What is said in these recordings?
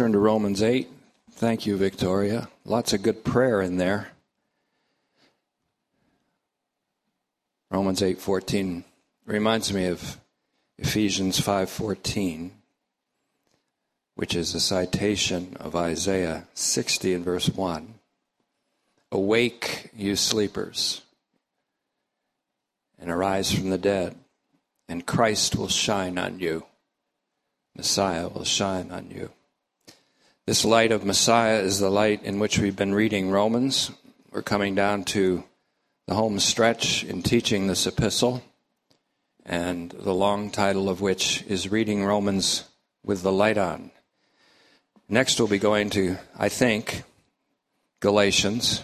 turn to Romans 8. Thank you, Victoria. Lots of good prayer in there. Romans 8:14 reminds me of Ephesians 5:14, which is a citation of Isaiah 60 and verse 1. Awake, you sleepers, and arise from the dead, and Christ will shine on you. Messiah will shine on you. This light of Messiah is the light in which we've been reading Romans. We're coming down to the home stretch in teaching this epistle, and the long title of which is Reading Romans with the Light On. Next, we'll be going to, I think, Galatians,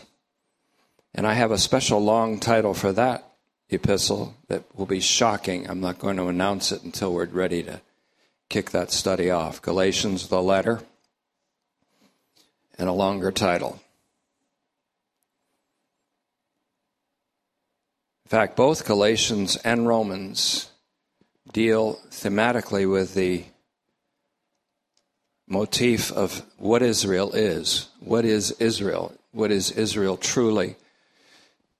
and I have a special long title for that epistle that will be shocking. I'm not going to announce it until we're ready to kick that study off. Galatians, the letter, and a longer title. In fact, both Galatians and Romans deal thematically with the motif of what Israel is. What is Israel? What is Israel truly?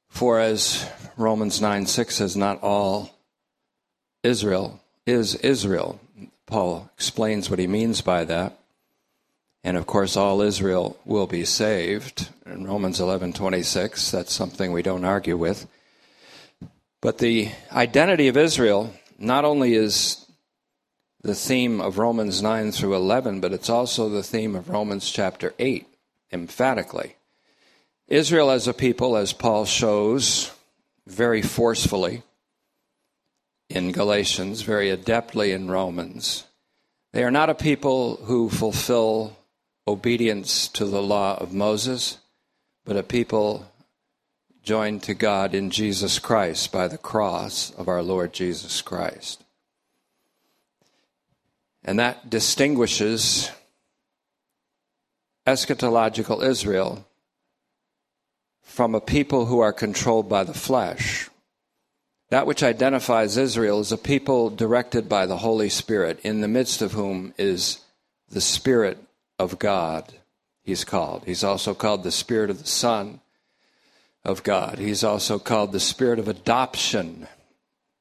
For as Romans 9 6 says, not all Israel is Israel. Paul explains what he means by that. And of course, all Israel will be saved. In Romans 11:26, that's something we don't argue with. But the identity of Israel not only is the theme of Romans 9 through 11, but it's also the theme of Romans chapter 8, emphatically. Israel as a people, as Paul shows very forcefully in Galatians, very adeptly in Romans, they are not a people who fulfill obedience to the law of Moses, but a people joined to God in Jesus Christ by the cross of our Lord Jesus Christ. And that distinguishes eschatological Israel from a people who are controlled by the flesh. That which identifies Israel is a people directed by the Holy Spirit, in the midst of whom is the Spirit of God, he's called. He's also called the Spirit of the Son of God. He's also called the spirit of adoption.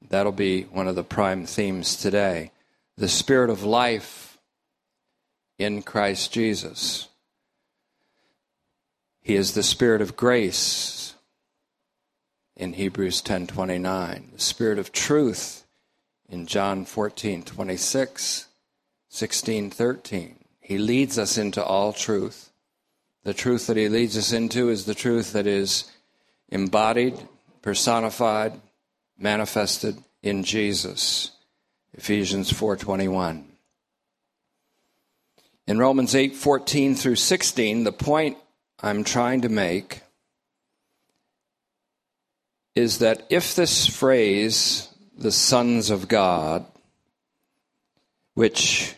That'll be one of the prime themes today. The spirit of life in Christ Jesus. He is the spirit of grace in Hebrews 10:29, the spirit of truth in John 14:26, 16:13. He leads us into all truth. The truth that he leads us into is the truth that is embodied, personified, manifested in Jesus. Ephesians 4:21. In Romans 8:14 through 16, the point I'm trying to make is that if this phrase the sons of God which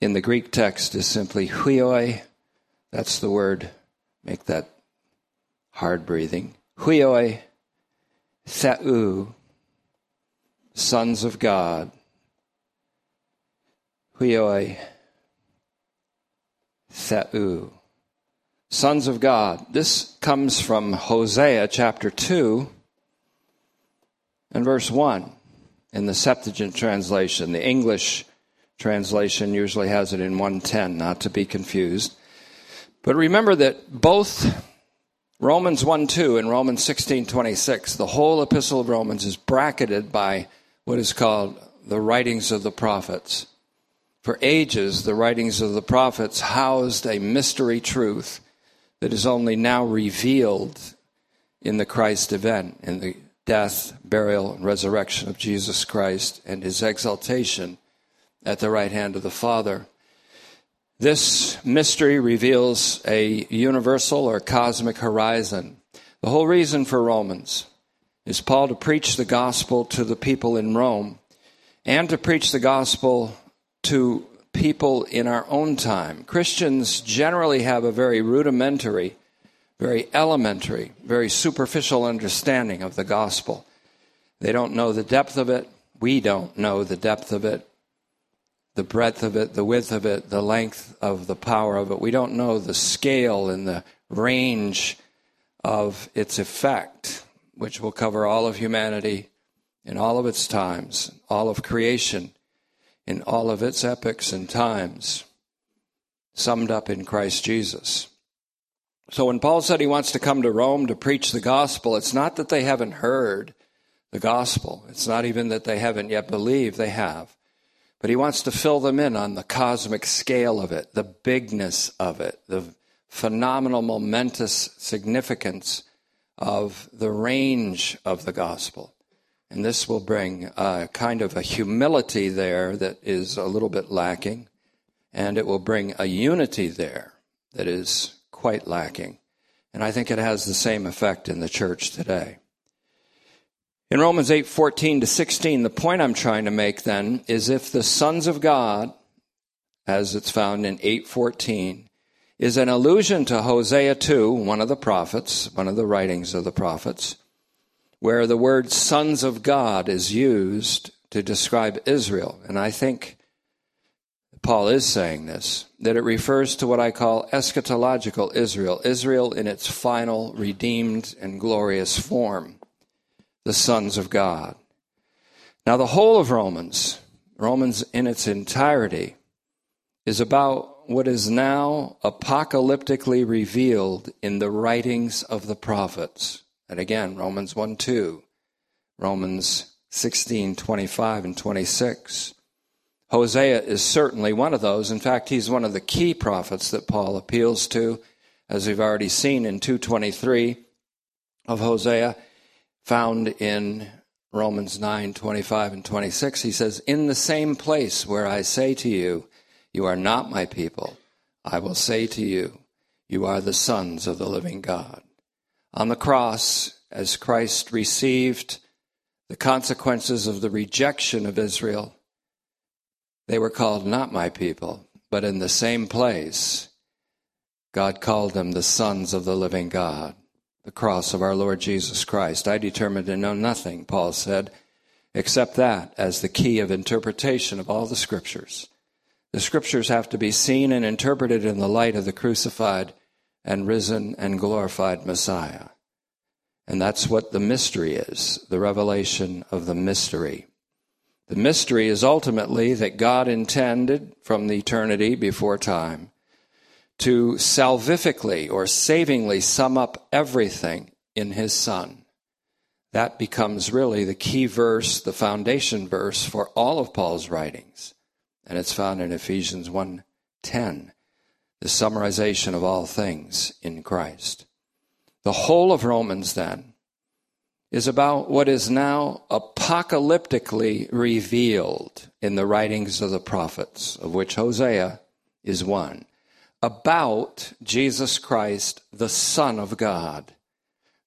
in the Greek text is simply huioi that's the word make that hard breathing. Huioi Theou, sons of God. Huioi Theou, sons of God. This comes from Hosea chapter 2 and verse 1 in the Septuagint translation. The English translation usually has it in 110, not to be confused. But remember that both Romans 1 2 and Romans 16 26, the whole epistle of Romans is bracketed by what is called the writings of the prophets. For ages, the writings of the prophets housed a mystery truth that is only now revealed in the Christ event, in the death, burial, and resurrection of Jesus Christ and his exaltation at the right hand of the Father. This mystery reveals a universal or cosmic horizon. The whole reason for Romans is Paul to preach the gospel to the people in Rome and to preach the gospel to people in our own time. Christians generally have a very rudimentary, very elementary, very superficial understanding of the gospel. They don't know the depth of it. We don't know the depth of it. The breadth of it, the width of it, the length of the power of it. We don't know the scale and the range of its effect, which will cover all of humanity in all of its times, all of creation in all of its epochs and times, summed up in Christ Jesus. So when Paul said he wants to come to Rome to preach the gospel, it's not that they haven't heard the gospel. It's not even that they haven't yet believed, they have. But he wants to fill them in on the cosmic scale of it, the bigness of it, the phenomenal, momentous significance of the range of the gospel. And this will bring a kind of a humility there that is a little bit lacking, and it will bring a unity there that is quite lacking. And I think it has the same effect in the church today. In Romans 8 14 to 16, the point I'm trying to make then is if the sons of God, as it's found in 814, is an allusion to Hosea 2, one of the prophets, one of the writings of the prophets, where the word sons of God is used to describe Israel. And I think Paul is saying this, that it refers to what I call eschatological Israel, Israel in its final, redeemed, and glorious form the sons of God. Now, the whole of Romans, Romans in its entirety, is about what is now apocalyptically revealed in the writings of the prophets. And again, Romans 1 2, Romans 16 25 and 26. Hosea is certainly one of those. In fact, he's one of the key prophets that Paul appeals to, as we've already seen in 223 of Hosea found in Romans 9 25 and 26. He says, In the same place where I say to you, You are not my people, I will say to you, You are the sons of the living God. On the cross, as Christ received the consequences of the rejection of Israel, they were called not my people, but in the same place, God called them the sons of the living God the cross of our Lord Jesus Christ. I determined to know nothing, Paul said, except that as the key of interpretation of all the scriptures. The scriptures have to be seen and interpreted in the light of the crucified and risen and glorified Messiah. And that's what the mystery is the revelation of the mystery. The mystery is ultimately that God intended from the eternity before time to salvifically or savingly sum up everything in his son. That becomes really the key verse, the foundation verse for all of Paul's writings. And it's found in Ephesians 1:10, the summarization of all things in Christ. The whole of Romans then is about what is now apocalyptically revealed in the writings of the prophets, of which Hosea is one about Jesus Christ, the Son of God.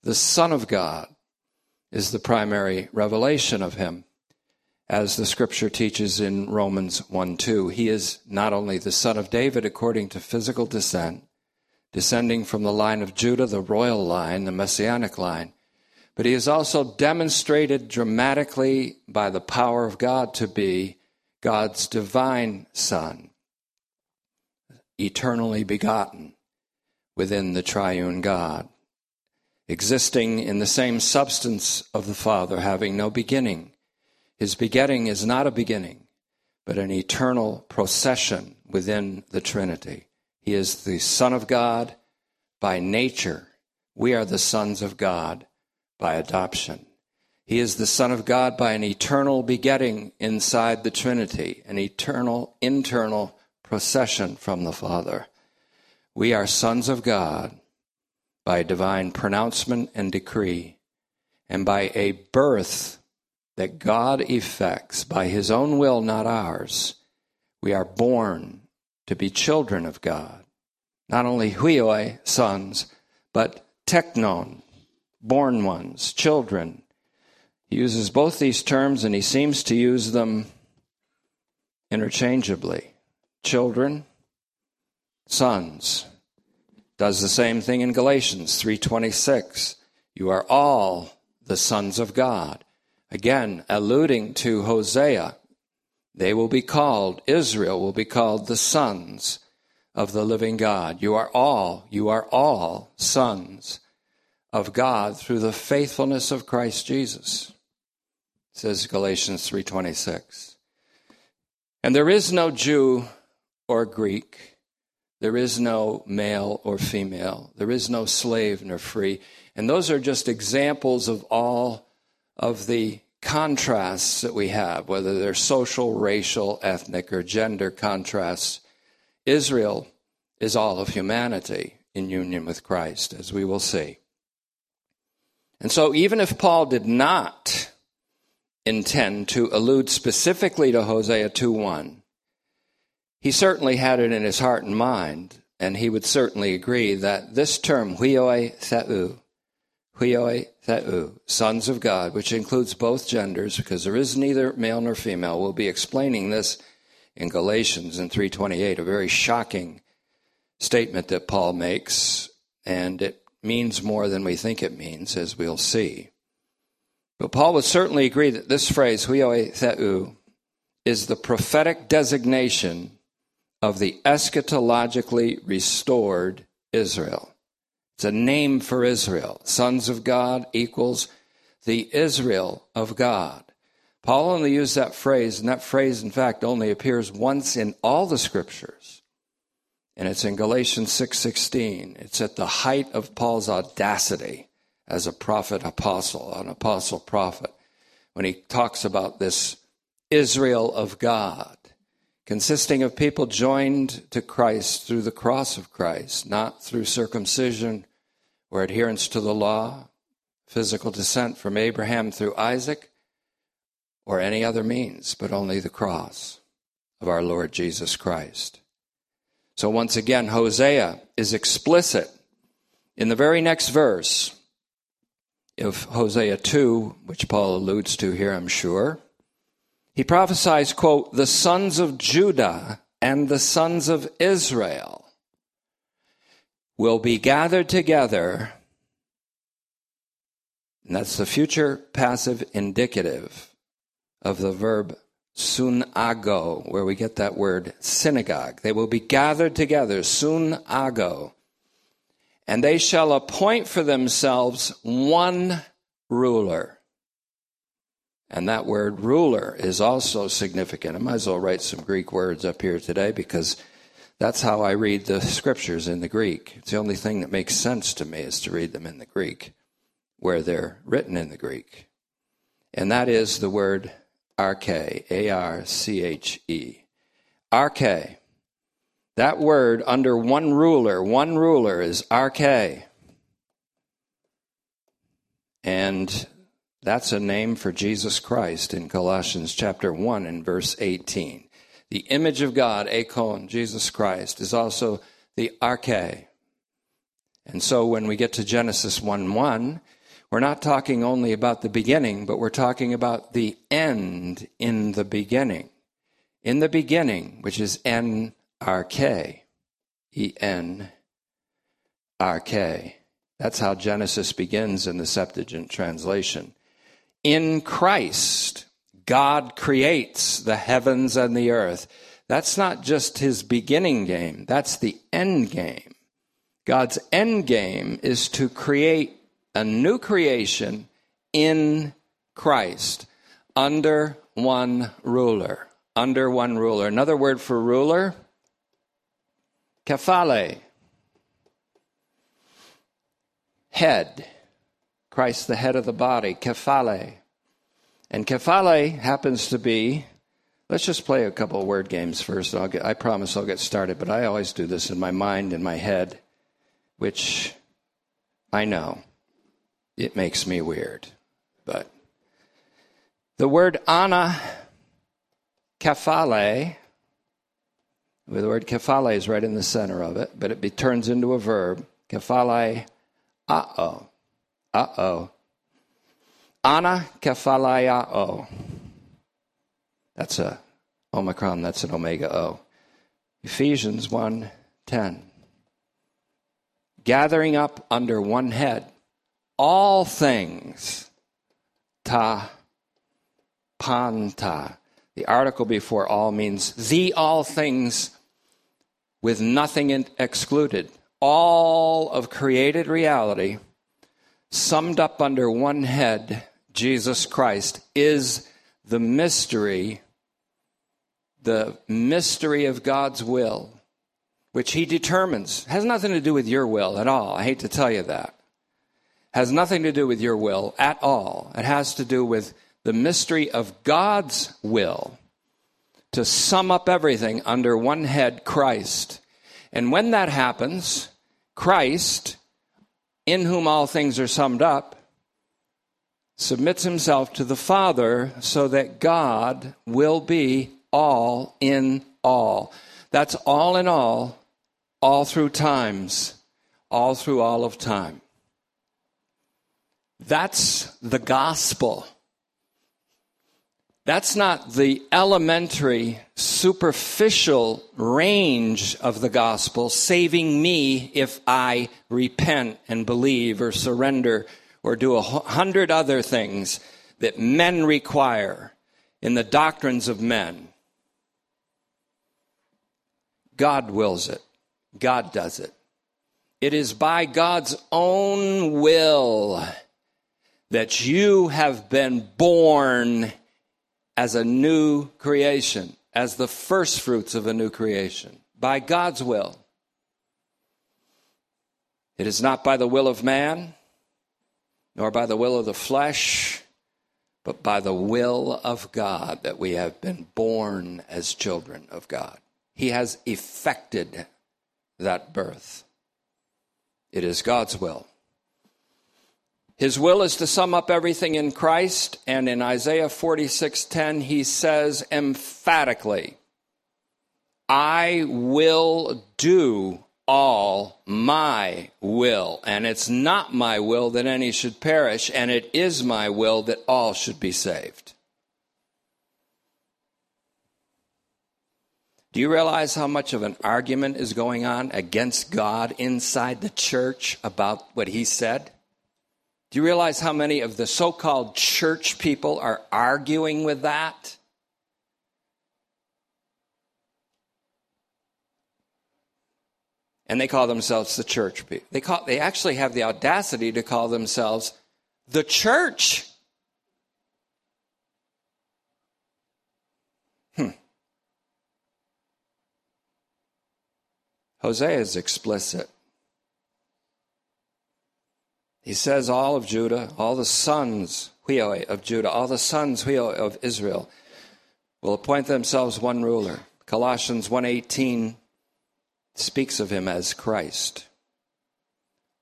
The Son of God is the primary revelation of him. As the scripture teaches in Romans 1 2, he is not only the son of David according to physical descent, descending from the line of Judah, the royal line, the messianic line, but he is also demonstrated dramatically by the power of God to be God's divine son eternally begotten within the triune God, existing in the same substance of the Father, having no beginning. His begetting is not a beginning, but an eternal procession within the Trinity. He is the Son of God by nature. We are the sons of God by adoption. He is the Son of God by an eternal begetting inside the Trinity, an eternal internal procession from the Father. We are sons of God by divine pronouncement and decree, and by a birth that God effects by his own will, not ours. We are born to be children of God. Not only huioi, sons, but teknon, born ones, children. He uses both these terms and he seems to use them interchangeably children, sons. Does the same thing in Galatians 3:26. You are all the sons of God. Again, alluding to Hosea, They will be called, Israel will be called the sons of the living God. You are all, you are all sons of God through the faithfulness of Christ Jesus. Says Galatians 3:26. And there is no Jew or Greek. There is no male or female. There is no slave nor free. And those are just examples of all of the contrasts that we have, whether they're social, racial, ethnic, or gender contrasts. Israel is all of humanity in union with Christ, as we will see. And so, even if Paul did not intend to allude specifically to Hosea 2:1, he certainly had it in his heart and mind, and he would certainly agree that this term, huioi theou, huioi theou, sons of God, which includes both genders, because there is neither male nor female, we'll be explaining this in Galatians in 328, a very shocking statement that Paul makes, and it means more than we think it means, as we'll see. But Paul would certainly agree that this phrase, huioi theou, is the prophetic designation of the eschatologically restored Israel. It's a name for Israel. Sons of God equals the Israel of God. Paul only used that phrase, and that phrase, in fact, only appears once in all the scriptures and it's in Galatians 6:16. it's at the height of Paul's audacity as a prophet apostle, an apostle prophet, when he talks about this Israel of God, consisting of people joined to Christ through the cross of Christ, not through circumcision or adherence to the law, physical descent from Abraham through Isaac, or any other means, but only the cross of our Lord Jesus Christ. So once again, Hosea is explicit in the very next verse of Hosea 2, which Paul alludes to here, I'm sure. He prophesies, quote, the sons of Judah and the sons of Israel will be gathered together. And that's the future passive indicative of the verb sunago, where we get that word synagogue. They will be gathered together, sunago, and they shall appoint for themselves one ruler. And that word ruler is also significant. I might as well write some Greek words up here today because that's how I read the scriptures in the Greek. It's the only thing that makes sense to me is to read them in the Greek, where they're written in the Greek. And that is the word arche, A R C H E. Arche. That word under one ruler, one ruler is arche. And that's a name for Jesus Christ in Colossians chapter 1 and verse 18. The image of God, Eikon, Jesus Christ, is also the arche. And so when we get to Genesis 1 1, we're not talking only about the beginning, but we're talking about the end in the beginning. In the beginning, which is N R K, E N R K. That's how Genesis begins in the Septuagint translation. In Christ, God creates the heavens and the earth. That's not just his beginning game, that's the end game. God's end game is to create a new creation in Christ under one ruler. Under one ruler. Another word for ruler, kephale. Head. Christ, the head of the body, kephale. And kephale happens to be, let's just play a couple of word games first. I'll get, I promise I'll get started, but I always do this in my mind, in my head, which I know it makes me weird. But the word ana kephale, the word kephale is right in the center of it, but it be, turns into a verb. Kephale, uh oh. Uh oh. Ana kephaleao. That's a omicron, that's an omega O. Ephesians 1 10. Gathering up under one head all things, ta, panta, The article before all means the all things with nothing excluded. All of created reality summed up under one head, Jesus Christ, is the mystery, the mystery of God's will, which He determines. Has nothing to do with your will at all. I hate to tell you that. Has nothing to do with your will at all. It has to do with the mystery of God's will to sum up everything under one head, Christ. And when that happens, Christ, in whom all things are summed up, submits himself to the Father so that God will be all in all. That's all in all, all through times, all through all of time. That's the gospel. That's not the elementary, superficial range of the gospel, saving me if I repent and believe or surrender or do a hundred other things that men require in the doctrines of men. God wills it, God does it. It is by God's own will that you have been born as a new creation, as the first fruits of a new creation, by God's will. It is not by the will of man, nor by the will of the flesh, but by the will of God that we have been born as children of God. He has effected that birth. It is God's will. His will is to sum up everything in Christ, and in Isaiah 46:10 he says emphatically, I will do all my will, and it's not my will that any should perish, and it is my will that all should be saved. Do you realize how much of an argument is going on against God inside the church about what he said? Do you realize how many of the so called church people are arguing with that? And they call themselves the church people. They, call, they actually have the audacity to call themselves the church. Hmm. Hosea is explicit. He says, All of Judah, all the sons of Judah, all the sons of Israel will appoint themselves one ruler. Colossians 1:18 speaks of him as Christ.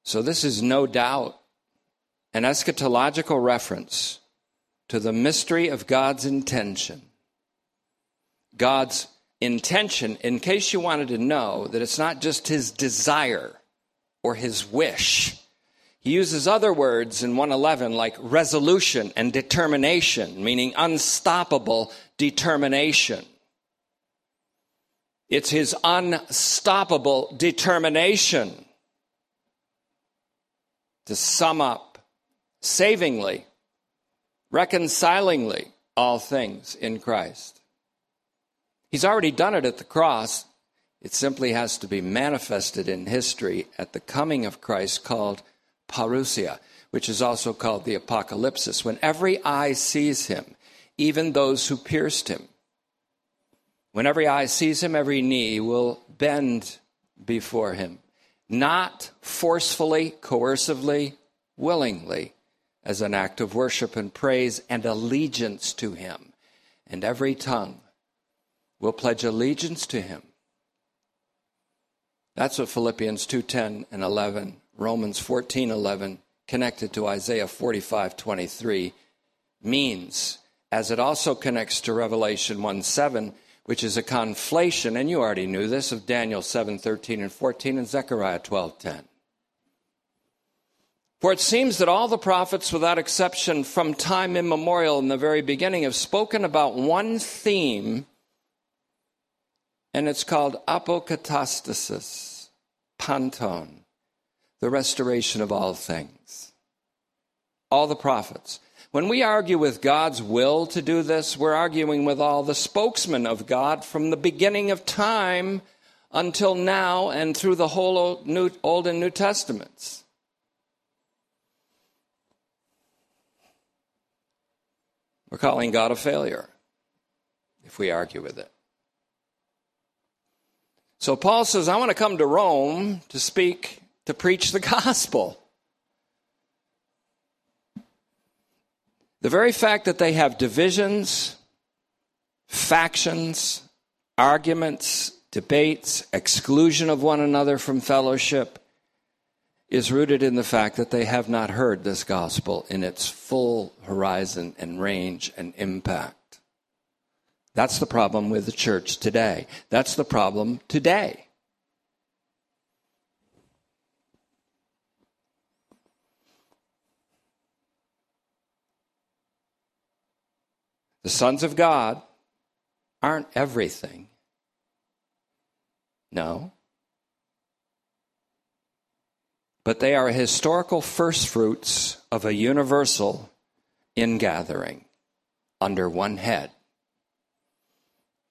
So this is no doubt an eschatological reference to the mystery of God's intention. God's intention, in case you wanted to know that it's not just his desire or his wish he uses other words in 111 like resolution and determination, meaning unstoppable determination. It's his unstoppable determination to sum up savingly, reconcilingly all things in Christ. He's already done it at the cross. It simply has to be manifested in history at the coming of Christ called parousia, which is also called the apocalypsis, when every eye sees him, even those who pierced him. When every eye sees him, every knee will bend before him, not forcefully, coercively, willingly, as an act of worship and praise and allegiance to him. And every tongue will pledge allegiance to him. That's what Philippians 2:10 and 11 Romans 14:11 connected to Isaiah 45:23 means as it also connects to Revelation 1:7 which is a conflation and you already knew this of Daniel 7:13 and 14 and Zechariah 12:10 for it seems that all the prophets, without exception, from time immemorial in the very beginning, have spoken about one theme, and it's called apokatastasis, panton the restoration of all things. All the prophets. When we argue with God's will to do this, we're arguing with all the spokesmen of God from the beginning of time until now and through the whole Old, and New Testaments. We're calling God a failure if we argue with it. So Paul says, I want to come to Rome to speak, to preach the gospel. The very fact that they have divisions, factions, arguments, debates, exclusion of one another from fellowship is rooted in the fact that they have not heard this gospel in its full horizon and range and impact. That's the problem with the church today. That's the problem today. The sons of God aren't everything. No. But they are historical firstfruits of a universal ingathering under one head.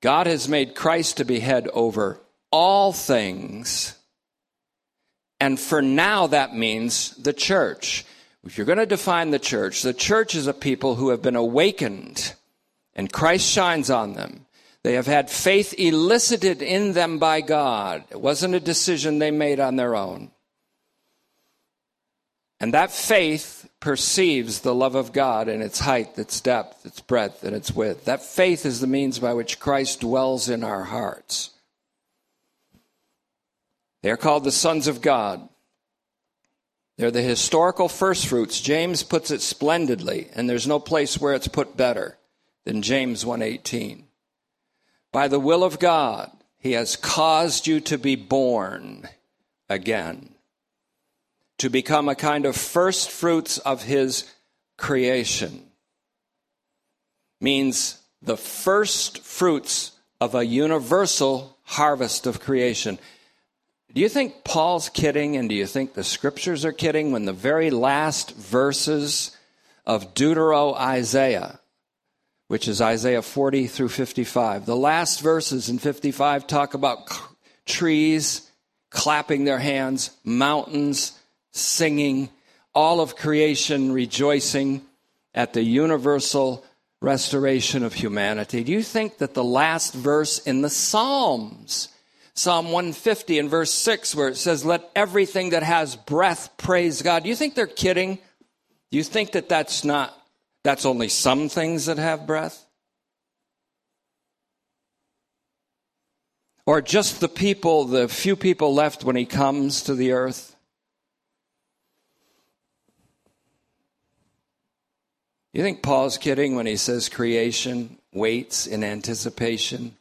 God has made Christ to be head over all things. And for now, that means the church. If you're going to define the church, the church is a people who have been awakened and Christ shines on them. They have had faith elicited in them by God. It wasn't a decision they made on their own. And that faith perceives the love of God in its height, its depth, its breadth, and its width. That faith is the means by which Christ dwells in our hearts. They are called the sons of God. They're the historical firstfruits. James puts it splendidly, and there's no place where it's put better than James 1:18. By the will of God, he has caused you to be born again, to become a kind of first fruits of his creation. Means the first fruits of a universal harvest of creation. Do you think Paul's kidding and do you think the scriptures are kidding when the very last verses of Deutero Isaiah which is Isaiah 40 through 55. The last verses in 55 talk about trees clapping their hands, mountains singing, all of creation rejoicing at the universal restoration of humanity. Do you think that the last verse in the Psalms, Psalm 150 and verse 6, where it says, Let everything that has breath praise God, do you think they're kidding? Do you think that that's not that's only some things that have breath? Or just the people, the few people left when he comes to the earth? You think Paul's kidding when he says creation waits in anticipation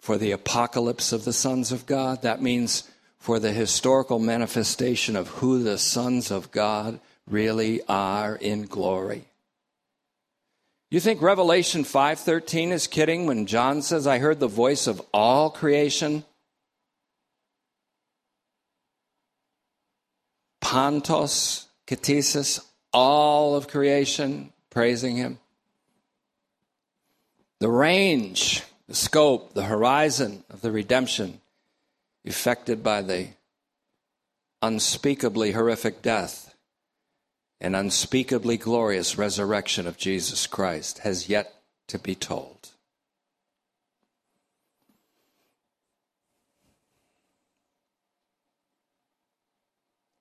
for the apocalypse of the sons of God? That means for the historical manifestation of who the sons of God really are in glory. You think Revelation 5:13 is kidding when John says I heard the voice of all creation? Pantos, Katesis, all of creation praising him. The range, the scope, the horizon of the redemption effected by the unspeakably horrific death and unspeakably glorious resurrection of Jesus Christ has yet to be told.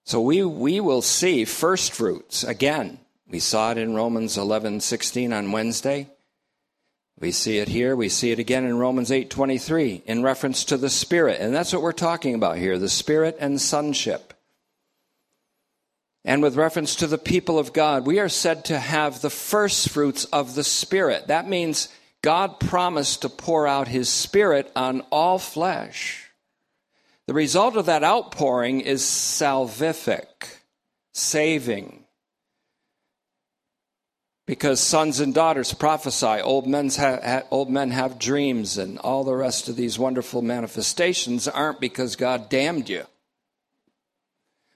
So we, we will see first fruits again. We saw it in Romans 11 16 on Wednesday. We see it here. We see it again in Romans 8:23 in reference to the Spirit. And that's what we're talking about here, the Spirit and sonship. And with reference to the people of God, we are said to have the first fruits of the Spirit. That means God promised to pour out His Spirit on all flesh. The result of that outpouring is salvific, saving. Because sons and daughters prophesy, old, men's ha- old men have dreams, and all the rest of these wonderful manifestations aren't because God damned you.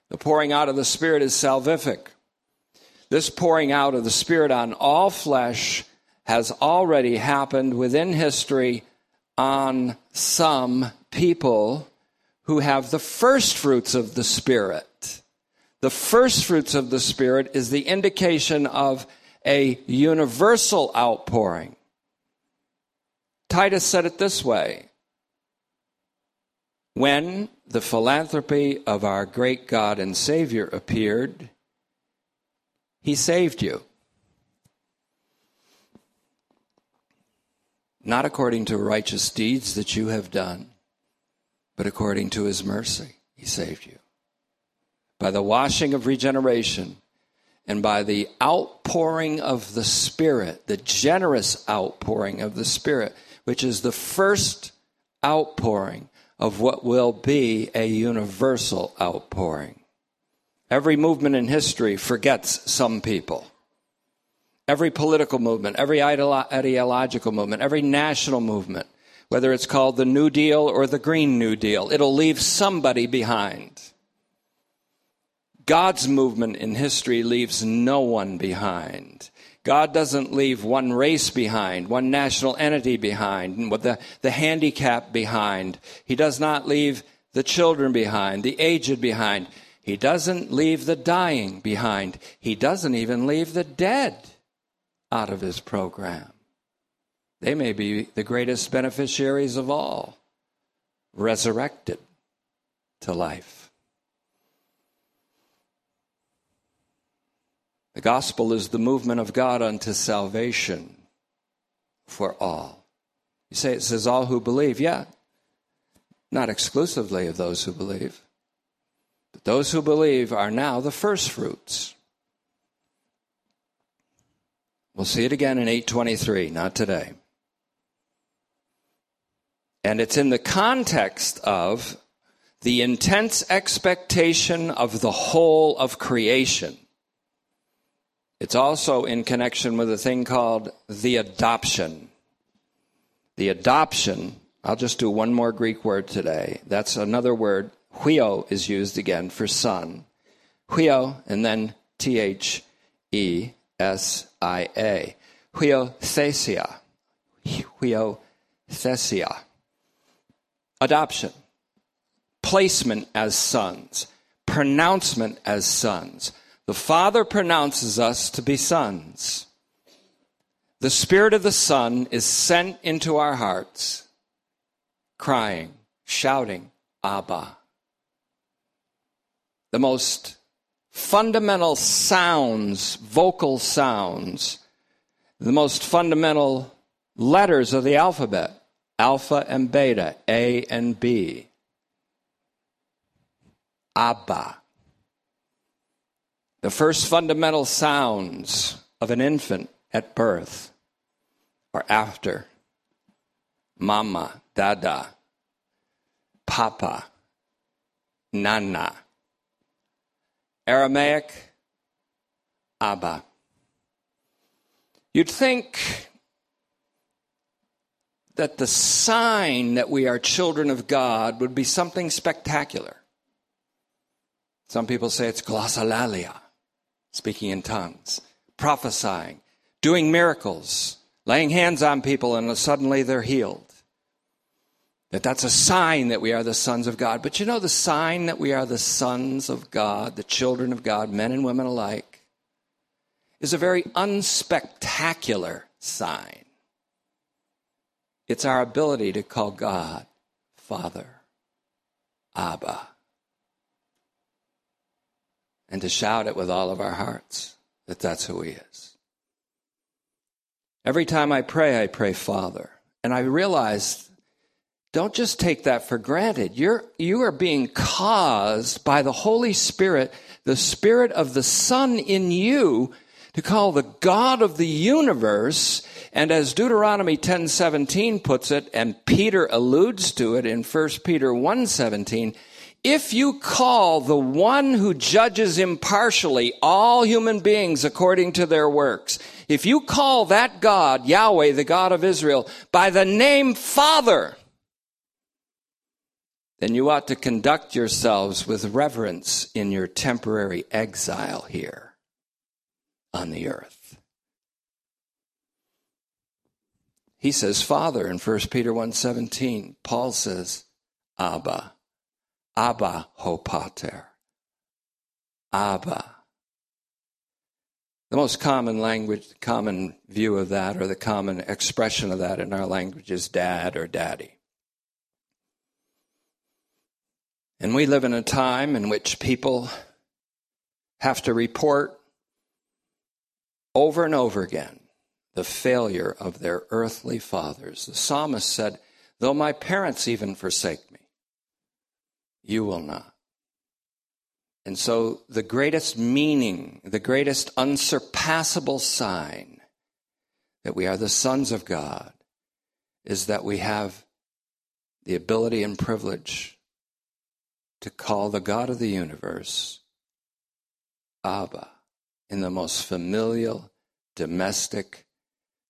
The pouring out of the Spirit is salvific. This pouring out of the Spirit on all flesh has already happened within history on some people who have the first fruits of the Spirit. The first fruits of the Spirit is the indication of a universal outpouring. Titus said it this way When the philanthropy of our great God and Savior appeared, he saved you. Not according to righteous deeds that you have done, but according to his mercy, he saved you. By the washing of regeneration and by the outpouring of the Spirit, the generous outpouring of the Spirit, which is the first outpouring of what will be a universal outpouring. Every movement in history forgets some people. Every political movement, every ideological movement, every national movement, whether it's called the New Deal or the Green New Deal, it'll leave somebody behind. God's movement in history leaves no one behind. God doesn't leave one race behind, one national entity behind, and with the, the handicap behind. He does not leave the children behind, the aged behind. He doesn't leave the dying behind. He doesn't even leave the dead out of his program. They may be the greatest beneficiaries of all, resurrected to life. The gospel is the movement of God unto salvation for all. You say it says all who believe. Yeah, not exclusively of those who believe. But those who believe are now the first fruits. We'll see it again in 823, not today. And it's in the context of the intense expectation of the whole of creation. It's also in connection with a thing called the adoption. The adoption, I'll just do one more Greek word today. That's another word Huio is used again for son. Huio and then T H E S I A. Huiothesia. Huiothesia. Adoption. Placement as sons. Pronouncement as sons. The Father pronounces us to be sons. The Spirit of the Son is sent into our hearts, crying, shouting, Abba the most fundamental sounds, vocal sounds, the most fundamental letters of the alphabet alpha and beta, A and B. Abba. The first fundamental sounds of an infant at birth are after. Mama, Dada, Papa, Nana. Aramaic, Abba. You'd think that the sign that we are children of God would be something spectacular. Some people say it's glossolalia, speaking in tongues, prophesying, doing miracles, laying hands on people, and suddenly they're healed that that's a sign that we are the sons of God. But you know the sign that we are the sons of God, the children of God, men and women alike, is a very unspectacular sign. It's our ability to call God Father, Abba, and to shout it with all of our hearts that that's who He is. Every time I pray, I pray Father. And I realize don't just take that for granted. You're, you are being caused by the Holy Spirit, the Spirit of the Son in you, to call the God of the universe. And as Deuteronomy 10:17 puts it, and Peter alludes to it in 1 Peter 1:17, if you call the one who judges impartially all human beings according to their works, if you call that God, Yahweh, the God of Israel, by the name Father, then you ought to conduct yourselves with reverence in your temporary exile here on the earth. He says Father in 1 Peter 1:17. Paul says Abba. Abba ho pater. Abba. The most common language, the common view of that, or the common expression of that in our language is dad or daddy. And we live in a time in which people have to report over and over again the failure of their earthly fathers. The psalmist said, Though my parents even forsake you will not. And so, the greatest meaning, the greatest unsurpassable sign that we are the sons of God is that we have the ability and privilege to call the God of the universe Abba in the most familial, domestic,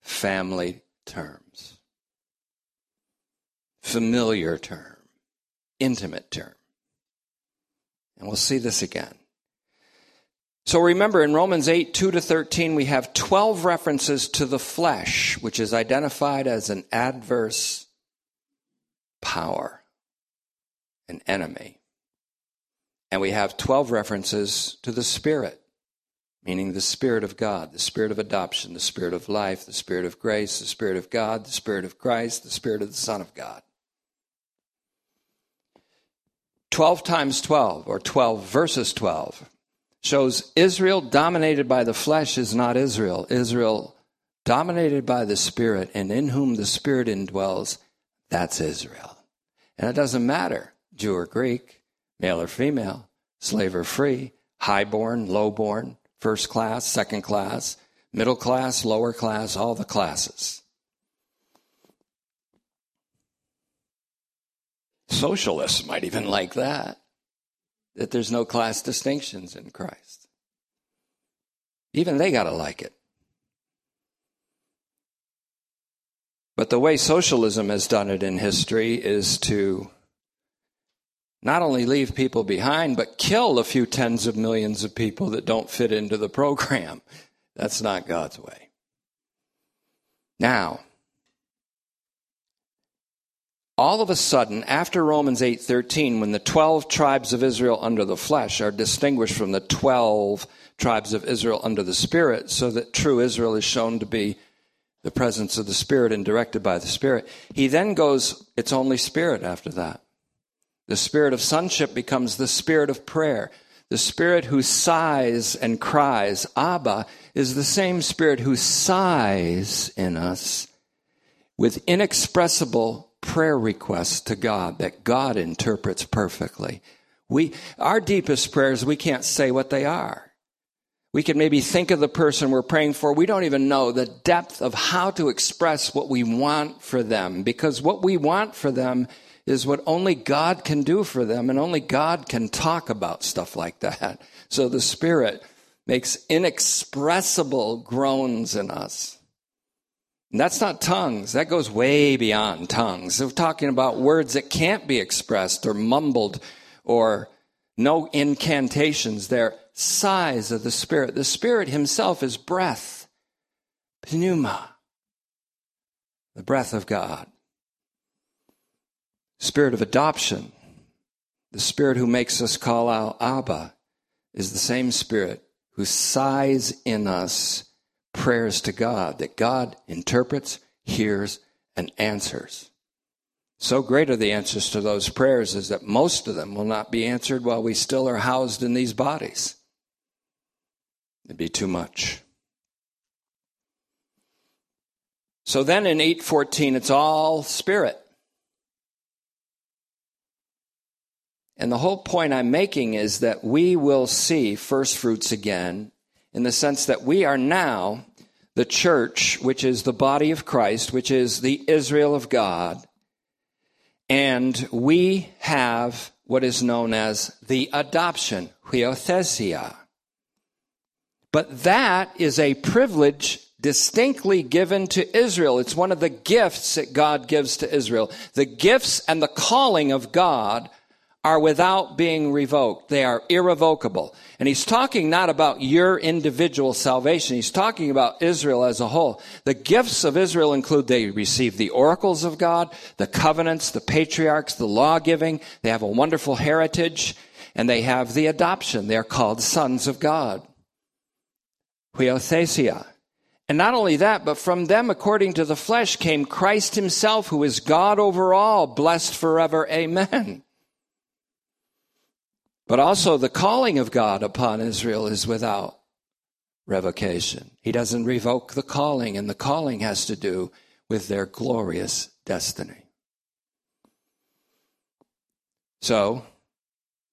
family terms. Familiar term, intimate term. And we'll see this again. So remember in Romans 8, 2 to 13, we have 12 references to the flesh, which is identified as an adverse power, an enemy. And we have 12 references to the Spirit, meaning the Spirit of God, the Spirit of adoption, the Spirit of life, the Spirit of grace, the Spirit of God, the Spirit of Christ, the Spirit of the Son of God. 12 times 12, or 12 verses 12, shows Israel dominated by the flesh is not Israel. Israel dominated by the Spirit, and in whom the Spirit indwells, that's Israel. And it doesn't matter, Jew or Greek, male or female, slave or free, highborn, lowborn, first class, second class, middle class, lower class, all the classes. Socialists might even like that, that there's no class distinctions in Christ. Even they got to like it. But the way socialism has done it in history is to not only leave people behind, but kill a few tens of millions of people that don't fit into the program. That's not God's way. Now, all of a sudden after Romans 8:13 when the 12 tribes of Israel under the flesh are distinguished from the 12 tribes of Israel under the spirit so that true Israel is shown to be the presence of the spirit and directed by the spirit he then goes it's only spirit after that. The spirit of sonship becomes the spirit of prayer. The spirit who sighs and cries abba is the same spirit who sighs in us with inexpressible prayer requests to God that God interprets perfectly. We, our deepest prayers, we can't say what they are. We can maybe think of the person we're praying for. We don't even know the depth of how to express what we want for them because what we want for them is what only God can do for them and only God can talk about stuff like that. So the Spirit makes inexpressible groans in us. That's not tongues. That goes way beyond tongues. We're talking about words that can't be expressed or mumbled or no incantations. They're sighs of the Spirit. The Spirit Himself is breath, pneuma, the breath of God. Spirit of adoption, the Spirit who makes us call out Abba, is the same Spirit who sighs in us prayers to God that God interprets, hears, and answers. So great are the answers to those prayers is that most of them will not be answered while we still are housed in these bodies. It'd be too much. So then in 814, it's all spirit. And the whole point I'm making is that we will see first fruits again in the sense that we are now the church, which is the body of Christ, which is the Israel of God, and we have what is known as the adoption, huiothesia. But that is a privilege distinctly given to Israel. It's one of the gifts that God gives to Israel. The gifts and the calling of God are without being revoked. They are irrevocable. And he's talking not about your individual salvation. He's talking about Israel as a whole. The gifts of Israel include they receive the oracles of God, the covenants, the patriarchs, the law giving. They have a wonderful heritage and they have the adoption. They're called sons of God. Huiothesia. And not only that, but from them, according to the flesh, came Christ himself, who is God over all, blessed forever. Amen. But also the calling of God upon Israel is without revocation. He doesn't revoke the calling, and the calling has to do with their glorious destiny. So,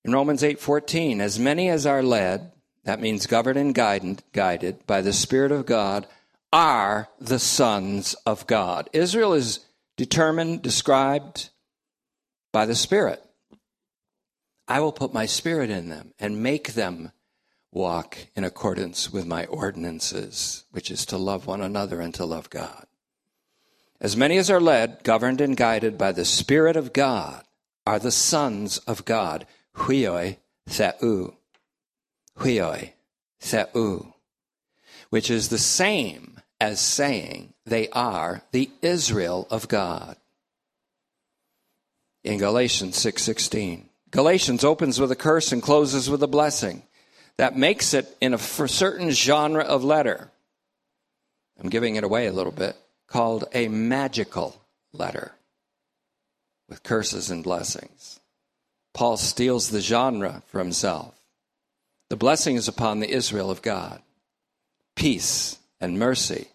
in Romans 8:14, as many as are led, that means governed and guided, guided by the Spirit of God, are the sons of God. Israel is determined, described by the Spirit. I will put my spirit in them and make them walk in accordance with my ordinances, which is to love one another and to love God. As many as are led, governed, and guided by the Spirit of God are the sons of God. Huioi theou. Huioi theou. Which is the same as saying they are the Israel of God. In Galatians 6:16. Galatians opens with a curse and closes with a blessing. That makes it in a certain genre of letter. I'm giving it away a little bit, called a magical letter with curses and blessings. Paul steals the genre for himself. The blessing is upon the Israel of God, peace and mercy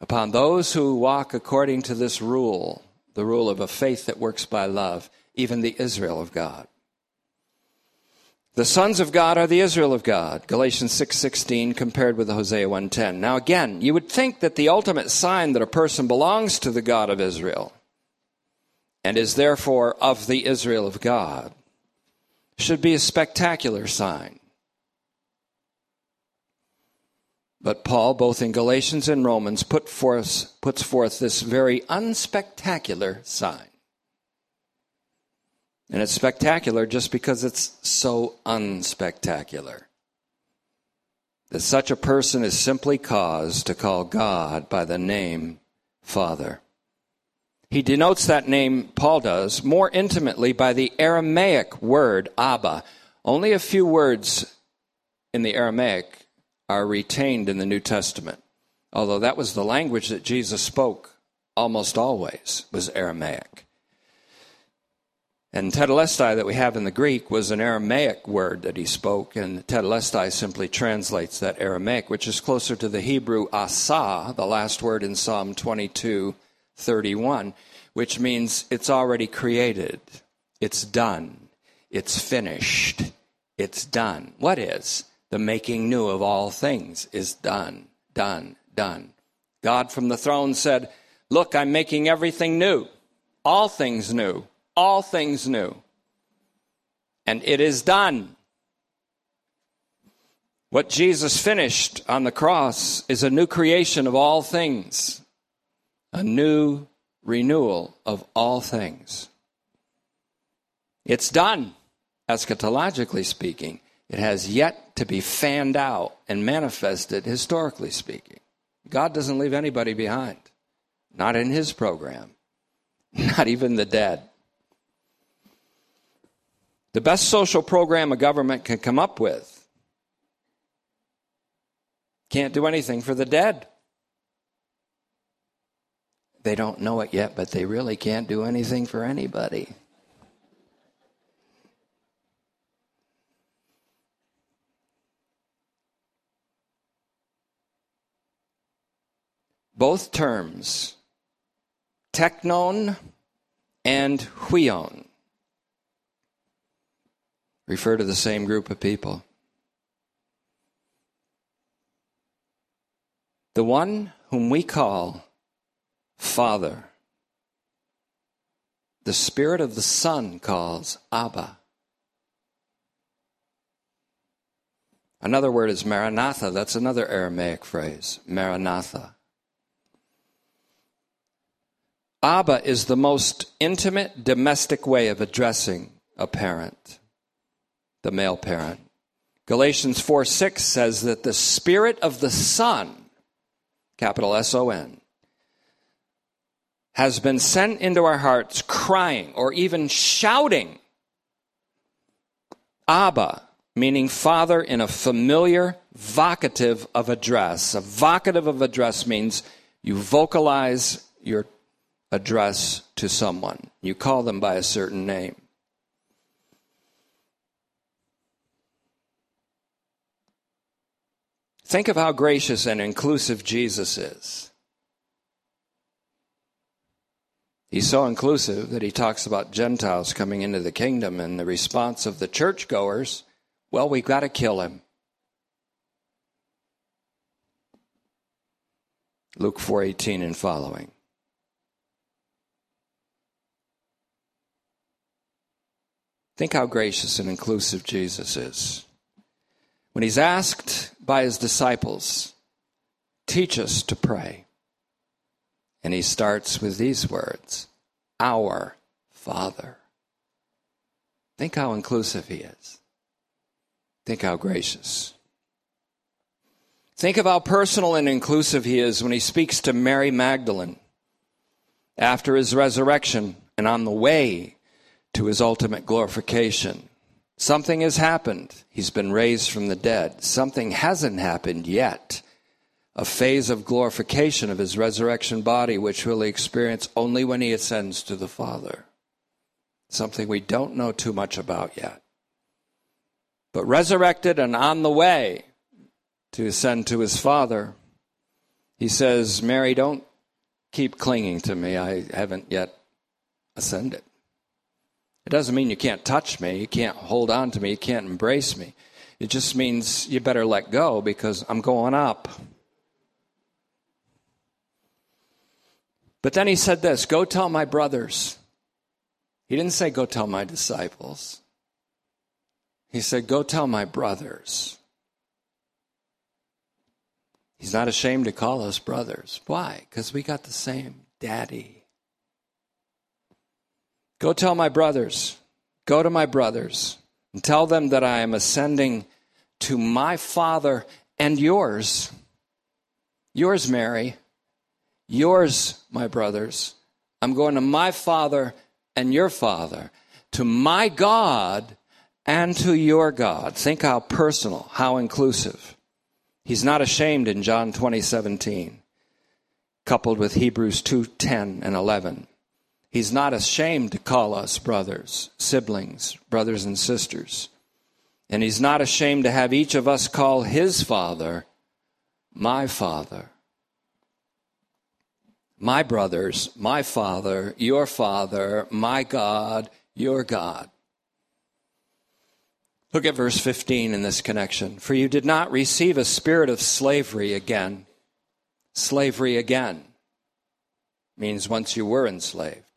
upon those who walk according to this rule, the rule of a faith that works by love even the Israel of God. The sons of God are the Israel of God. Galatians 6:16 compared with Hosea 1:10. Now again, you would think that the ultimate sign that a person belongs to the God of Israel and is therefore of the Israel of God should be a spectacular sign. But Paul, both in Galatians and Romans, put forth, puts forth this very unspectacular sign. And it's spectacular just because it's so unspectacular. That such a person is simply caused to call God by the name Father. He denotes that name, Paul does, more intimately by the Aramaic word Abba. Only a few words in the Aramaic are retained in the New Testament, although that was the language that Jesus spoke almost always was Aramaic. And tetelestai that we have in the Greek was an Aramaic word that he spoke, and tetelestai simply translates that Aramaic, which is closer to the Hebrew asa, the last word in Psalm 22, 31, which means it's already created, it's done, it's finished, it's done. What is? The making new of all things is done, done, done. God from the throne said, Look, I'm making everything new, all things new all things new. And it is done. What Jesus finished on the cross is a new creation of all things, a new renewal of all things. It's done, eschatologically speaking. It has yet to be fanned out and manifested, historically speaking. God doesn't leave anybody behind, not in his program, not even the dead. The best social program a government can come up with can't do anything for the dead. They don't know it yet, but they really can't do anything for anybody. Both terms, technon and huion, refer to the same group of people. The one whom we call Father, the Spirit of the Son calls Abba. Another word is Maranatha. That's another Aramaic phrase, Maranatha. Abba is the most intimate domestic way of addressing a parent, the male parent. Galatians 4 6 says that the Spirit of the Son, capital S O N, has been sent into our hearts crying or even shouting, Abba, meaning father in a familiar vocative of address. A vocative of address means you vocalize your address to someone, you call them by a certain name. Think of how gracious and inclusive Jesus is. He's so inclusive that he talks about Gentiles coming into the kingdom, and the response of the churchgoers, well, we've got to kill him. Luke 4:18 and following. Think how gracious and inclusive Jesus is. When he's asked by his disciples, teach us to pray. And he starts with these words Our Father. Think how inclusive he is. Think how gracious. Think of how personal and inclusive he is when he speaks to Mary Magdalene after his resurrection and on the way to his ultimate glorification. Something has happened. He's been raised from the dead. Something hasn't happened yet. A phase of glorification of his resurrection body, which we'll experience only when he ascends to the Father. Something we don't know too much about yet. But resurrected and on the way to ascend to his Father, he says, Mary, don't keep clinging to me. I haven't yet ascended. It doesn't mean you can't touch me, you can't hold on to me, you can't embrace me. It just means you better let go because I'm going up. But then he said this Go tell my brothers. He didn't say, Go tell my disciples. He said, Go tell my brothers. He's not ashamed to call us brothers. Why? Because we got the same daddy. Go tell my brothers, go to my brothers, and tell them that I am ascending to my Father and yours. Yours, Mary. Yours, my brothers. I'm going to my Father and your Father, to my God and to your God. Think how personal, how inclusive. He's not ashamed in John 20, 17, coupled with Hebrews 2, 10 and 11. He's not ashamed to call us brothers, siblings, brothers and sisters. And he's not ashamed to have each of us call his father my father. My brothers, my father, your father, my God, your God. Look at verse 15 in this connection. For you did not receive a spirit of slavery again. Slavery again means once you were enslaved.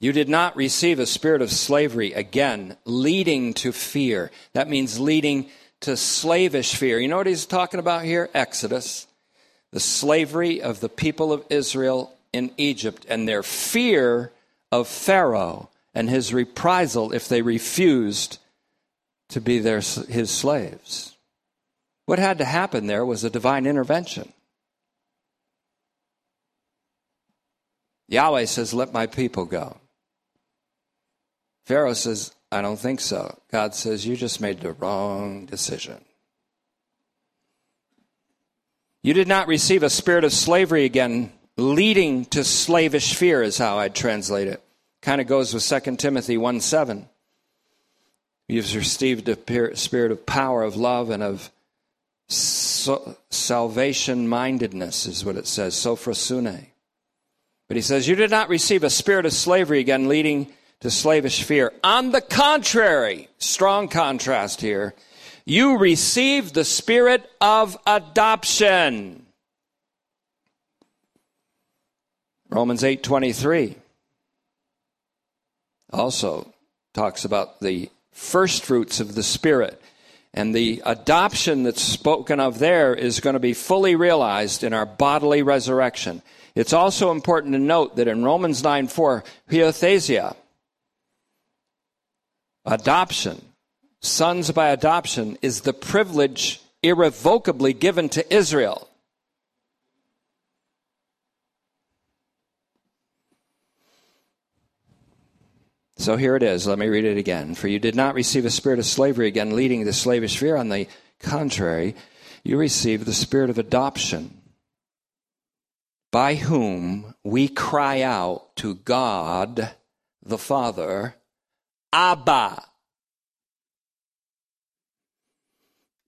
You did not receive a spirit of slavery again, leading to fear. That means leading to slavish fear. You know what he's talking about here? Exodus. The slavery of the people of Israel in Egypt and their fear of Pharaoh and his reprisal if they refused to be their, his slaves. What had to happen there was a divine intervention. Yahweh says, Let my people go. Pharaoh says, I don't think so. God says, You just made the wrong decision. You did not receive a spirit of slavery again, leading to slavish fear, is how I'd translate it. Kind of goes with 2 Timothy 1 7. You've received a spirit of power, of love, and of so, salvation mindedness, is what it says, sophrosune. But he says, You did not receive a spirit of slavery again, leading to slavish fear. On the contrary, strong contrast here, you receive the spirit of adoption. Romans 8:23 also talks about the first fruits of the spirit and the adoption that's spoken of there is going to be fully realized in our bodily resurrection. It's also important to note that in Romans 9 4, huiothesia, adoption, sons by adoption, is the privilege irrevocably given to Israel. So here it is. Let me read it again. For you did not receive a spirit of slavery again, leading to slavish fear. On the contrary, you received the spirit of adoption, by whom we cry out to God the Father, Abba.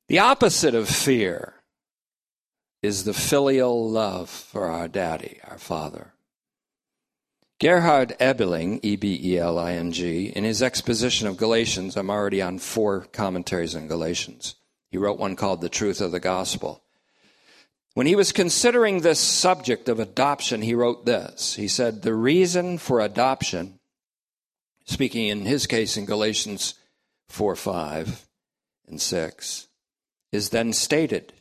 The opposite of fear is the filial love for our daddy, our father. Gerhard Ebeling, E B E L I N G, in his exposition of Galatians, I'm already on four commentaries on Galatians. He wrote one called The Truth of the Gospel. When he was considering this subject of adoption, he wrote this. He said, The reason for adoption, speaking in his case in Galatians 4 5 and 6, is then stated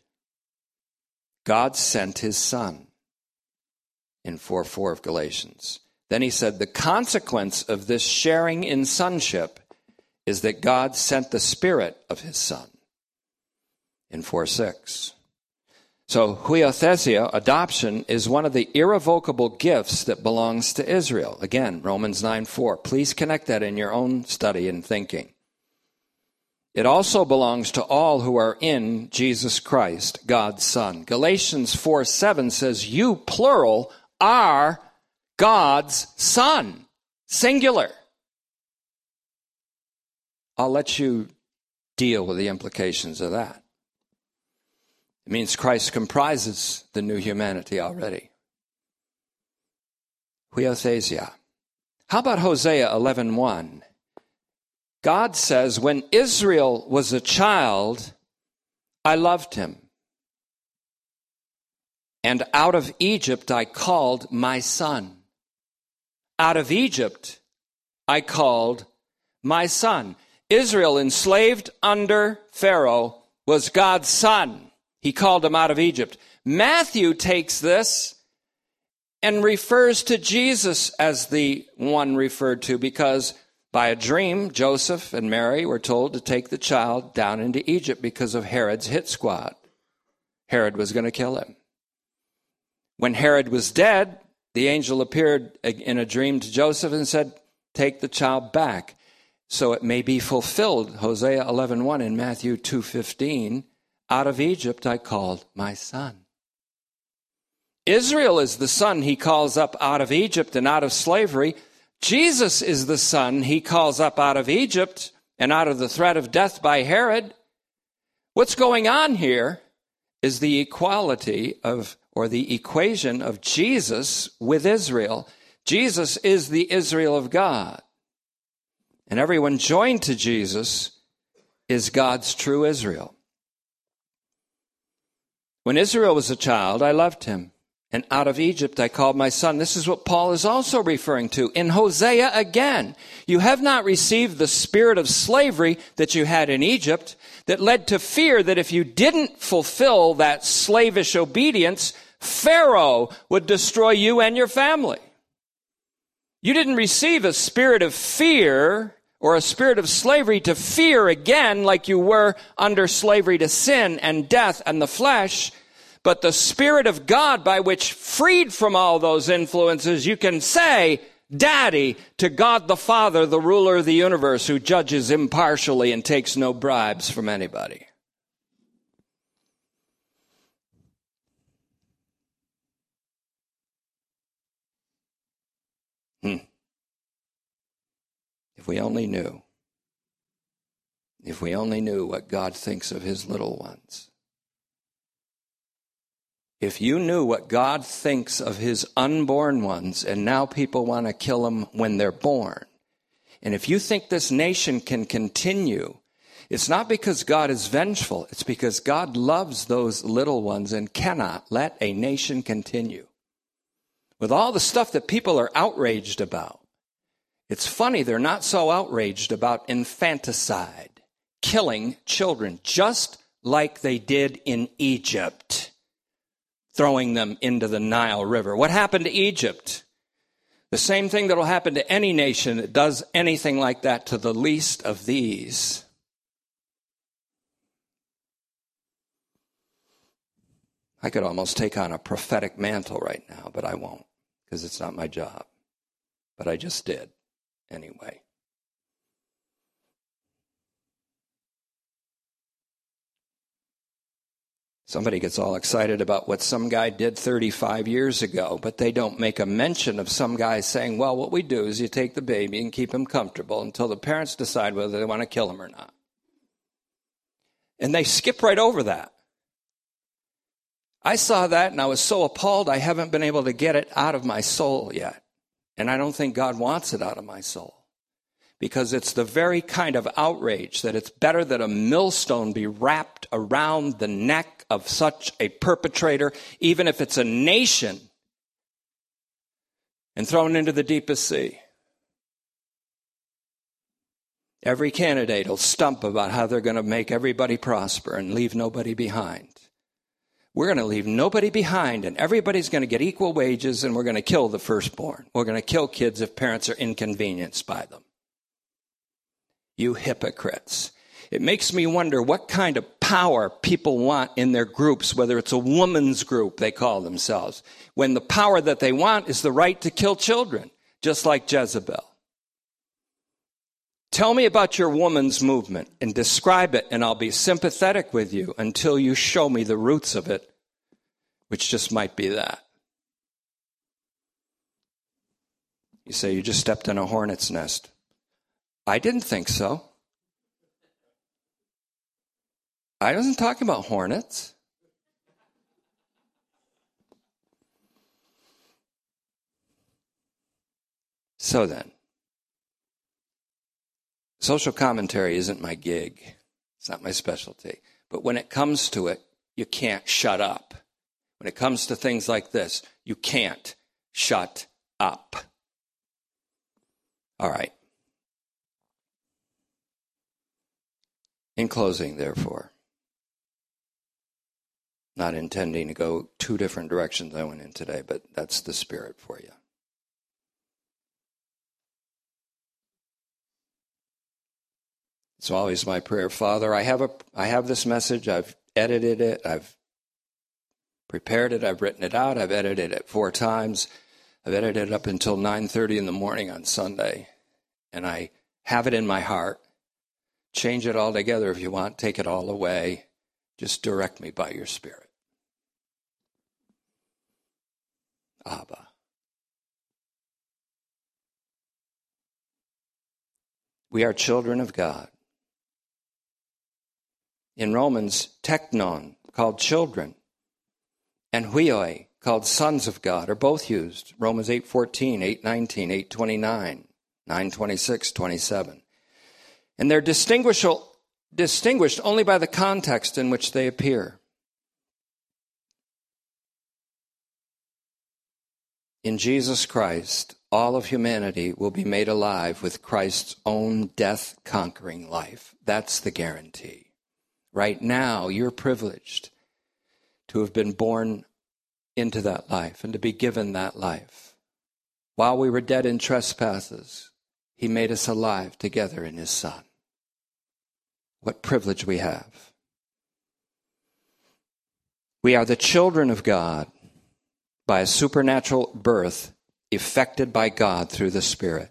God sent his Son in 4 4 of Galatians. Then he said, The consequence of this sharing in sonship is that God sent the Spirit of His Son in 4 6. So, huiothesia, adoption, is one of the irrevocable gifts that belongs to Israel. Again, Romans 9 4. Please connect that in your own study and thinking. It also belongs to all who are in Jesus Christ, God's Son. Galatians 4 7 says, You, plural, are God's Son, singular. I'll let you deal with the implications of that. It means Christ comprises the new humanity already. Huiothesia. How about Hosea 11:1? God says, "When Israel was a child, I loved him. And out of Egypt I called my son." out of Egypt I called my son. Israel, enslaved under Pharaoh, was God's son. He called him out of Egypt. Matthew takes this and refers to Jesus as the one referred to because by a dream, Joseph and Mary were told to take the child down into Egypt because of Herod's hit squad. Herod was going to kill him. When Herod was dead, the angel appeared in a dream to Joseph and said, Take the child back. So it may be fulfilled, Hosea 11.1 in Matthew 2.15, out of Egypt I called my son. Israel is the son he calls up out of Egypt and out of slavery. Jesus is the son he calls up out of Egypt and out of the threat of death by Herod. What's going on here is the equality of or the equation of Jesus with Israel. Jesus is the Israel of God. And everyone joined to Jesus is God's true Israel. When Israel was a child, I loved him. And out of Egypt I called my son. This is what Paul is also referring to in Hosea again. You have not received the spirit of slavery that you had in Egypt that led to fear that if you didn't fulfill that slavish obedience, Pharaoh would destroy you and your family. You didn't receive a spirit of fear or a spirit of slavery to fear again like you were under slavery to sin and death and the flesh, but the Spirit of God by which freed from all those influences, you can say, Daddy to God the Father, the ruler of the universe who judges impartially and takes no bribes from anybody. Hmm. If we only knew. If we only knew what God thinks of his little ones. If you knew what God thinks of his unborn ones, and now people want to kill them when they're born, and if you think this nation can continue, it's not because God is vengeful, it's because God loves those little ones and cannot let a nation continue. With all the stuff that people are outraged about, it's funny they're not so outraged about infanticide, killing children, just like they did in Egypt throwing them into the Nile River. What happened to Egypt? The same thing that will happen to any nation that does anything like that to the least of these. I could almost take on a prophetic mantle right now, but I won't because it's not my job. But I just did anyway. Somebody gets all excited about what some guy did 35 years ago, but they don't make a mention of some guy saying, well, what we do is you take the baby and keep him comfortable until the parents decide whether they want to kill him or not. And they skip right over that. I saw that and I was so appalled I haven't been able to get it out of my soul yet. And I don't think God wants it out of my soul because it's the very kind of outrage that it's better that a millstone be wrapped around the neck of such a perpetrator, even if it's a nation, and thrown into the deepest sea. Every candidate will stump about how they're going to make everybody prosper and leave nobody behind. We're going to leave nobody behind, and everybody's going to get equal wages, and we're going to kill the firstborn. We're going to kill kids if parents are inconvenienced by them you hypocrites. It makes me wonder what kind of power people want in their groups, whether it's a woman's group they call themselves, when the power that they want is the right to kill children, just like Jezebel. Tell me about your woman's movement and describe it, and I'll be sympathetic with you until you show me the roots of it, which just might be that. You say you just stepped in a hornet's nest. I didn't think so. I wasn't talking about hornets. So then, social commentary isn't my gig. It's not my specialty. But when it comes to it, you can't shut up. When it comes to things like this, you can't shut up. All right. In closing, therefore, not intending to go two different directions I went in today, but that's the spirit for you. It's always my prayer, Father. I have a I have this message. I've edited it. I've prepared it. I've written it out. I've edited it four times. I've edited it up until 9:30 in the morning on Sunday, and I have it in my heart. Change it all together if you want, take it all away. Just direct me by your Spirit. Abba. We are children of God. In Romans, technon, called children, and huioi, called sons of God, are both used. Romans 8.14, 8.19, 8.29, 9.26, 27 and they're distinguished only by the context in which they appear. In Jesus Christ, all of humanity will be made alive with Christ's own death conquering life. That's the guarantee. Right now, you're privileged to have been born into that life and to be given that life. While we were dead in trespasses, He made us alive together in His Son. What privilege we have. We are the children of God by a supernatural birth effected by God through the Spirit.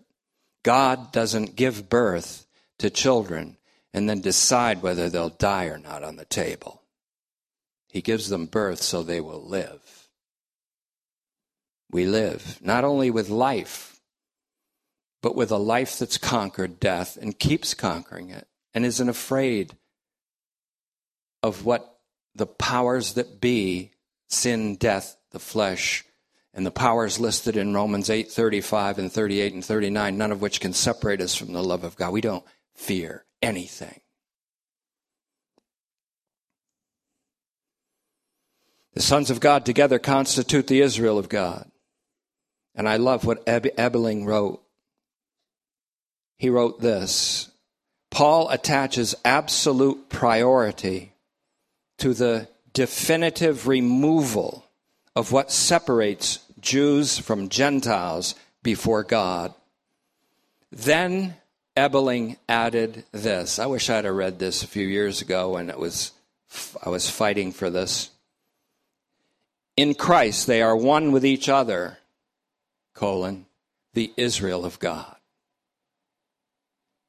God doesn't give birth to children and then decide whether they'll die or not on the table. He gives them birth so they will live. We live not only with life, but with a life that's conquered death and keeps conquering it and isn't afraid of what the powers that be sin, death, the flesh, and the powers listed in Romans 8 35 and 38 and 39, none of which can separate us from the love of God. We don't fear anything. The sons of God together constitute the Israel of God. And I love what Eb- Ebeling wrote. He wrote this Paul attaches absolute priority to the definitive removal of what separates Jews from Gentiles before God. Then Ebeling added this. I wish I'd have read this a few years ago when it was I was fighting for this. In Christ they are one with each other, colon, the Israel of God.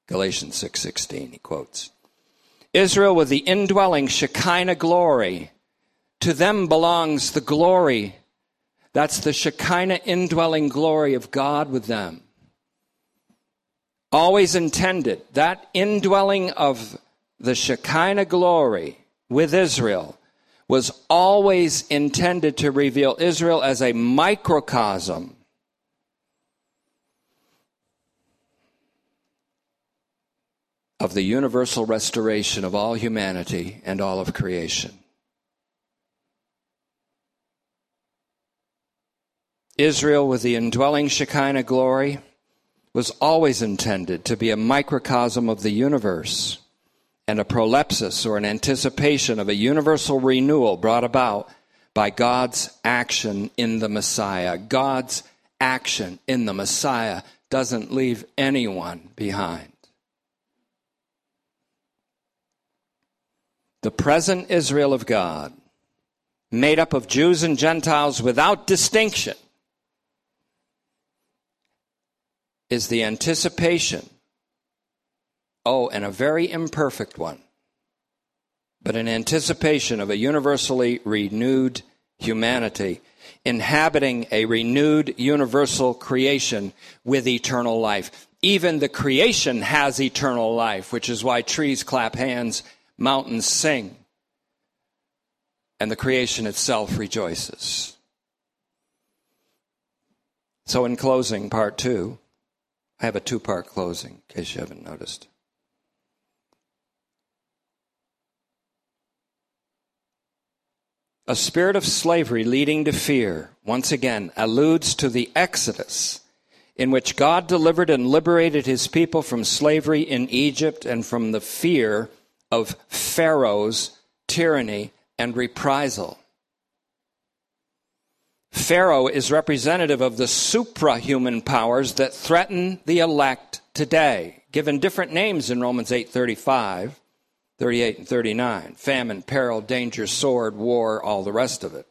Galatians 6:16 he quotes. Israel with the indwelling Shekinah glory. To them belongs the glory. That's the Shekinah indwelling glory of God with them always intended that indwelling of the Shekinah glory with Israel was always intended to reveal Israel as a microcosm of the universal restoration of all humanity and all of creation. Israel with the indwelling Shekinah glory was always intended to be a microcosm of the universe and a prolepsis or an anticipation of a universal renewal brought about by God's action in the Messiah. God's action in the Messiah doesn't leave anyone behind. The present Israel of God, made up of Jews and Gentiles without distinction, is the anticipation, oh, and a very imperfect one, but an anticipation of a universally renewed humanity inhabiting a renewed universal creation with eternal life. Even the creation has eternal life, which is why trees clap hands, mountains sing, and the creation itself rejoices. So, in closing, part two, I have a two part closing, in case you haven't noticed. A spirit of slavery leading to fear, once again, alludes to the Exodus, in which God delivered and liberated his people from slavery in Egypt and from the fear of Pharaoh's tyranny and reprisal. Pharaoh is representative of the suprahuman powers that threaten the elect today, given different names in Romans 8:35, 38 and 39. Famine, peril, danger, sword, war, all the rest of it.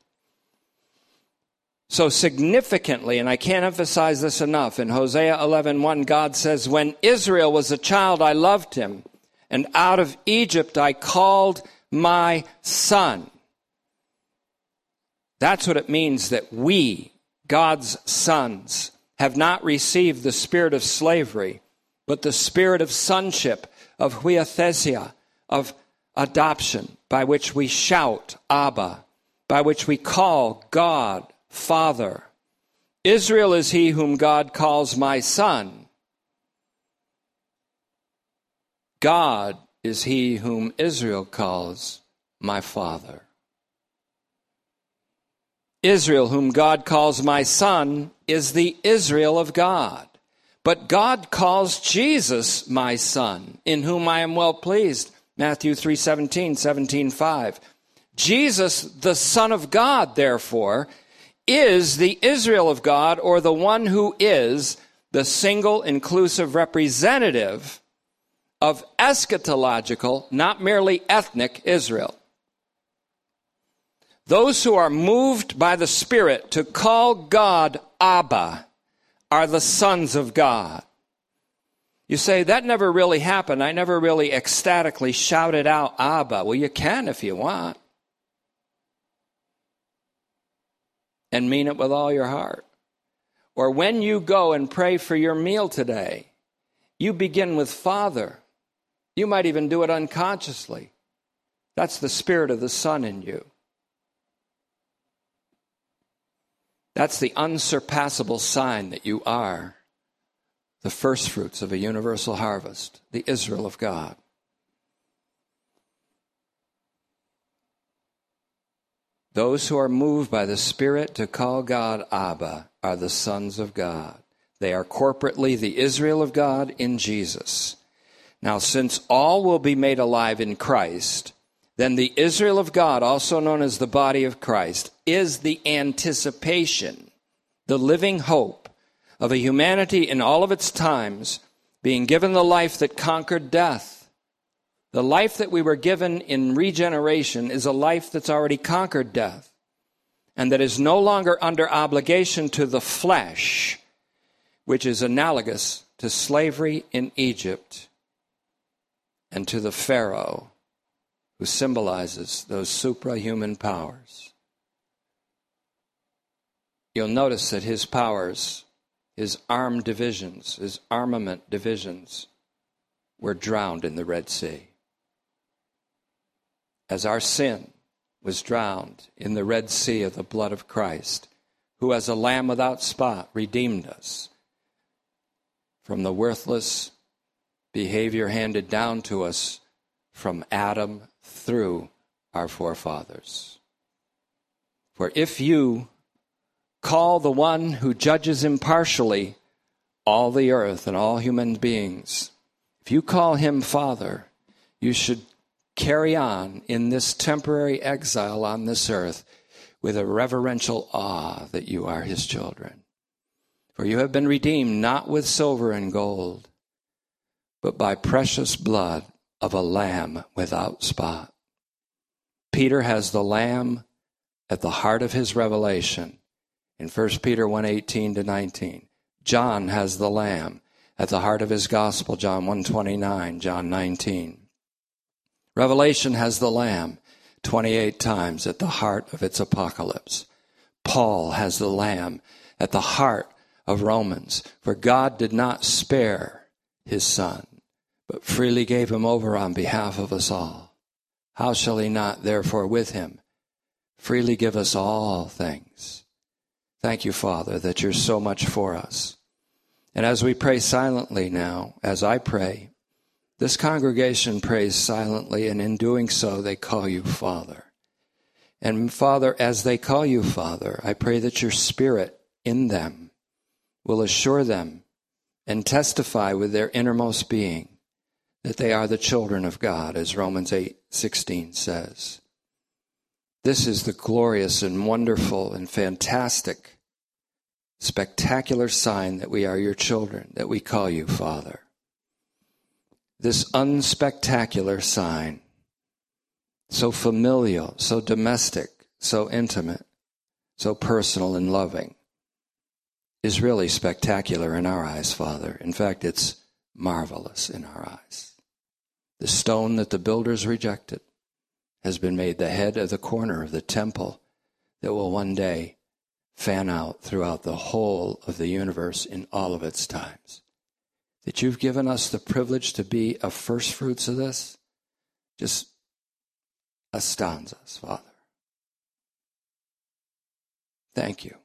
So significantly, and I can't emphasize this enough, in Hosea 11:1 God says, "When Israel was a child, I loved him, and out of Egypt I called my son." That's what it means that we, God's sons, have not received the spirit of slavery, but the spirit of sonship, of huiothesia, of adoption, by which we shout, Abba, by which we call God, Father. Israel is he whom God calls my son. God is he whom Israel calls my father. Israel, whom God calls my son, is the Israel of God. But God calls Jesus my son, in whom I am well pleased. Matthew 3 17, 17 5. Jesus, the Son of God, therefore, is the Israel of God, or the one who is the single inclusive representative of eschatological, not merely ethnic Israel. Those who are moved by the Spirit to call God Abba are the sons of God. You say, that never really happened. I never really ecstatically shouted out Abba. Well, you can if you want. And mean it with all your heart. Or when you go and pray for your meal today, you begin with Father. You might even do it unconsciously. That's the Spirit of the Son in you. That's the unsurpassable sign that you are the first fruits of a universal harvest, the Israel of God. Those who are moved by the Spirit to call God Abba are the sons of God. They are corporately the Israel of God in Jesus. Now, since all will be made alive in Christ, then the Israel of God, also known as the body of Christ, is the anticipation, the living hope of a humanity in all of its times being given the life that conquered death. The life that we were given in regeneration is a life that's already conquered death and that is no longer under obligation to the flesh, which is analogous to slavery in Egypt and to the Pharaoh who symbolizes those suprahuman powers. You'll notice that his powers his armed divisions, his armament divisions, were drowned in the Red Sea. As our sin was drowned in the Red Sea of the blood of Christ, who as a lamb without spot redeemed us from the worthless behavior handed down to us from Adam through our forefathers. For if you call the one who judges impartially all the earth and all human beings. If you call him Father, you should carry on in this temporary exile on this earth with a reverential awe that you are his children. For you have been redeemed not with silver and gold, but by precious blood of a lamb without spot. Peter has the lamb at the heart of his revelation in 1 Peter 1:18 to 19. John has the lamb at the heart of his gospel, John 129, John 19. Revelation has the lamb 28 times at the heart of its apocalypse. Paul has the lamb at the heart of Romans, for God did not spare his son, but freely gave him over on behalf of us all. How shall he not therefore with him freely give us all things? Thank you, Father, that you're so much for us. And as we pray silently now, as I pray, this congregation prays silently, and in doing so, they call you Father. And Father, as they call you Father, I pray that your Spirit in them will assure them and testify with their innermost being that they are the children of God, as Romans 8 16 says. This is the glorious and wonderful and fantastic, spectacular sign that we are your children, that we call you Father. This unspectacular sign, so familial, so domestic, so intimate, so personal and loving, is really spectacular in our eyes, Father. In fact, it's marvelous in our eyes. The stone that the builders rejected has been made the head of the corner of the temple that will one day fan out throughout the whole of the universe in all of its times. That you've given us the privilege to be a first fruits of this just astounds us, Father. Thank you.